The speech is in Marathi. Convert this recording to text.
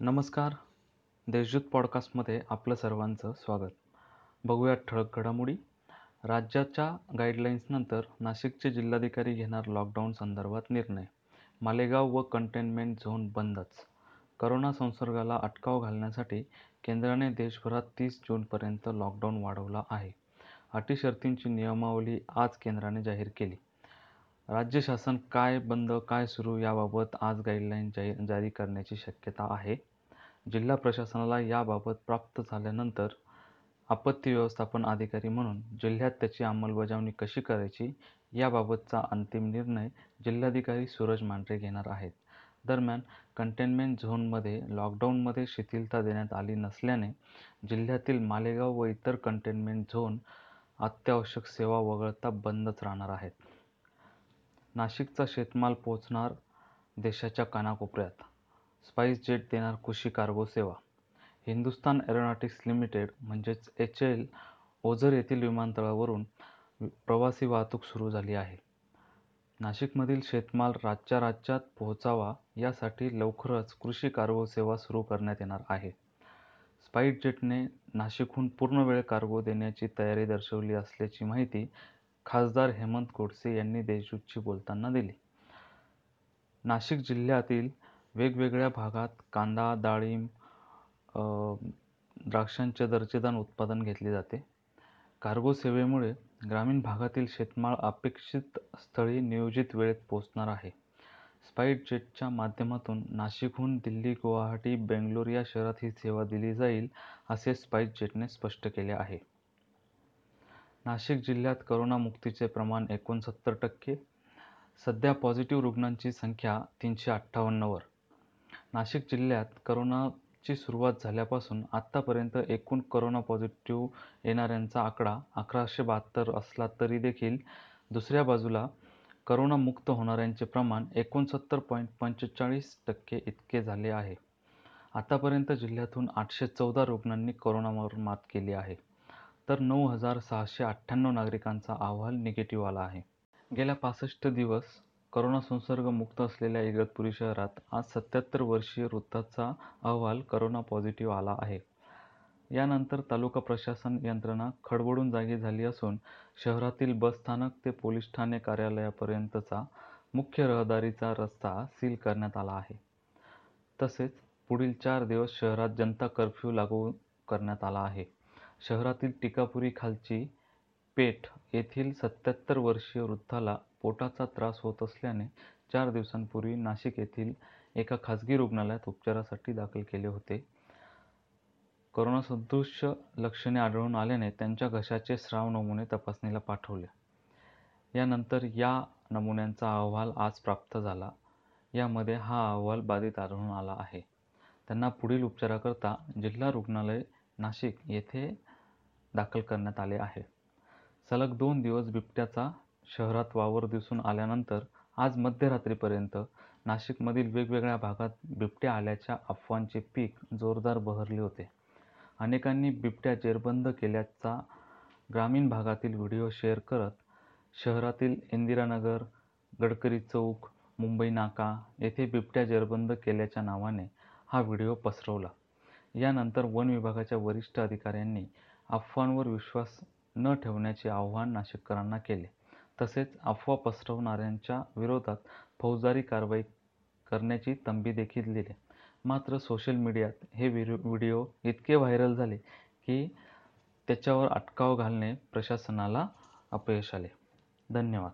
नमस्कार. देशदूत पॉडकास्टमध्ये आपलं सर्वांचं स्वागत. बघूया ठळक घडामोडी. राज्याच्या गाईडलाईन्सनंतर नाशिकचे जिल्हाधिकारी घेणार लॉकडाऊन संदर्भात निर्णय. मालेगाव व कंटेनमेंट झोन बंदच. करोना संसर्गाला अटकाव घालण्यासाठी केंद्राने देशभरात तीस जूनपर्यंत लॉकडाऊन वाढवला आहे. अटी शर्तींची नियमावली आज केंद्राने जाहीर केली. राज्य शासन काय बंद काय सुरू याबाबत आज गाईडलाईन जाहीर जारी करण्याची शक्यता आहे. जिल्हा प्रशासनाला याबाबत प्राप्त झाल्यानंतर आपत्ती व्यवस्थापन अधिकारी म्हणून जिल्ह्यात त्याची अंमलबजावणी कशी करायची याबाबतचा अंतिम निर्णय जिल्हाधिकारी सूरज मांढरे घेणार आहेत. दरम्यान कंटेनमेंट झोनमध्ये लॉकडाऊनमध्ये शिथिलता देण्यात आली नसल्याने जिल्ह्यातील मालेगाव व इतर कंटेनमेंट झोन अत्यावश्यक सेवा वगळता बंदच राहणार आहेत. नाशिकचा शेतमाल पोहोचणार देशाच्या कानाकोपऱ्यात. स्पाईस जेट देणार कृषी कार्गो सेवा. हिंदुस्तान एरोनॉटिक्स लिमिटेड म्हणजेच एच एल ओझर येथील विमानतळावरून प्रवासी वाहतूक सुरू झाली आहे. नाशिकमधील शेतमाल राज्या राज्यात पोहोचावा यासाठी लवकरच कृषी कार्गो सेवा सुरू करण्यात येणार आहे. स्पाईस जेटने नाशिकहून पूर्ण वेळ कार्गो देण्याची तयारी दर्शवली असल्याची माहिती खासदार हेमंत गोडसे यांनी देशदूतशी बोलताना दिली. नाशिक जिल्ह्यातील वेगवेगळ्या भागात कांदा डाळिंब द्राक्षांचे दर्जेदार उत्पादन घेतले जाते. कार्गो सेवेमुळे ग्रामीण भागातील शेतमाल अपेक्षित स्थळी नियोजित वेळेत पोहोचणार आहे. स्पाईट जेटच्या माध्यमातून नाशिकहून दिल्ली गुवाहाटी बेंगलोर या शहरात ही सेवा दिली जाईल असे स्पाईस जेटने स्पष्ट केले आहे. नाशिक जिल्ह्यात करोनामुक्तीचे प्रमाण एकोणसत्तर टक्के सध्या पॉझिटिव्ह रुग्णांची संख्या तीनशे अठ्ठावन्नवर. नाशिक जिल्ह्यात करोनाची सुरुवात झाल्यापासून आत्तापर्यंत एकूण करोना पॉझिटिव्ह येणाऱ्यांचा आकडा अकराशे बहात्तर असला तरी देखील दुसऱ्या बाजूला करोनामुक्त होणाऱ्यांचे प्रमाण एकोणसत्तर पॉईंट पंचेचाळीस टक्के इतके झाले आहे. आतापर्यंत जिल्ह्यातून आठशे चौदा रुग्णांनी करोनावर मात केली आहे. तर नऊ हजार सहाशे अठ्ठ्याण्णव नागरिकांचा अहवाल निगेटिव्ह आला आहे. गेल्या पासष्ट दिवस करोना संसर्ग मुक्त असलेल्या इगतपुरी शहरात आज सत्याहत्तर वर्षीय वृद्धाचा अहवाल करोना पॉझिटिव्ह आला आहे. यानंतर तालुका प्रशासन यंत्रणा खडबडून जागी झाली असून शहरातील बसस्थानक ते पोलीस ठाणे कार्यालयापर्यंतचा मुख्य रहदारीचा रस्ता सील करण्यात आला आहे. तसेच पुढील चार दिवस शहरात जनता कर्फ्यू लागू करण्यात आला आहे. शहरातील टिकापुरी खालची पेठ येथील सत्याहत्तर वर्षीय वृद्धाला पोटाचा त्रास होत असल्याने चार दिवसांपूर्वी नाशिक येथील एका खासगी रुग्णालयात उपचारासाठी दाखल केले होते. करोनासदृश लक्षणे आढळून आल्याने त्यांच्या घशाचे स्राव नमुने तपासणीला पाठवले. यानंतर या नमुन्यांचा अहवाल आज प्राप्त झाला. यामध्ये हा अहवाल बाधित आढळून आला आहे. त्यांना पुढील उपचाराकरता जिल्हा रुग्णालय नाशिक येथे दाखल करण्यात आले आहे. सलग दोन दिवस बिबट्याचा शहरात वावर दिसून आल्यानंतर आज मध्यरात्रीपर्यंत नाशिकमधील वेगवेगळ्या भागात बिबट्या आल्याच्या अफवांचे पीक जोरदार बहरले होते. अनेकांनी बिबट्या जेरबंद केल्याचा ग्रामीण भागातील व्हिडिओ शेअर करत शहरातील इंदिरानगर गडकरी चौक मुंबई नाका येथे बिबट्या जेरबंद केल्याच्या नावाने हा व्हिडिओ पसरवला. यानंतर वन विभागाच्या वरिष्ठ अधिकाऱ्यांनी अफवांवर विश्वास न ठेवण्याचे आवाहन नाशिककरांना केले. तसेच अफवा पसरवणाऱ्यांच्या विरोधात फौजदारी कारवाई करण्याची तंबी देखील दिली. मात्र सोशल मीडियात हे व्हिडिओ इतके व्हायरल झाले की त्याच्यावर अटकाव घालणे प्रशासनाला अपयश आले. धन्यवाद.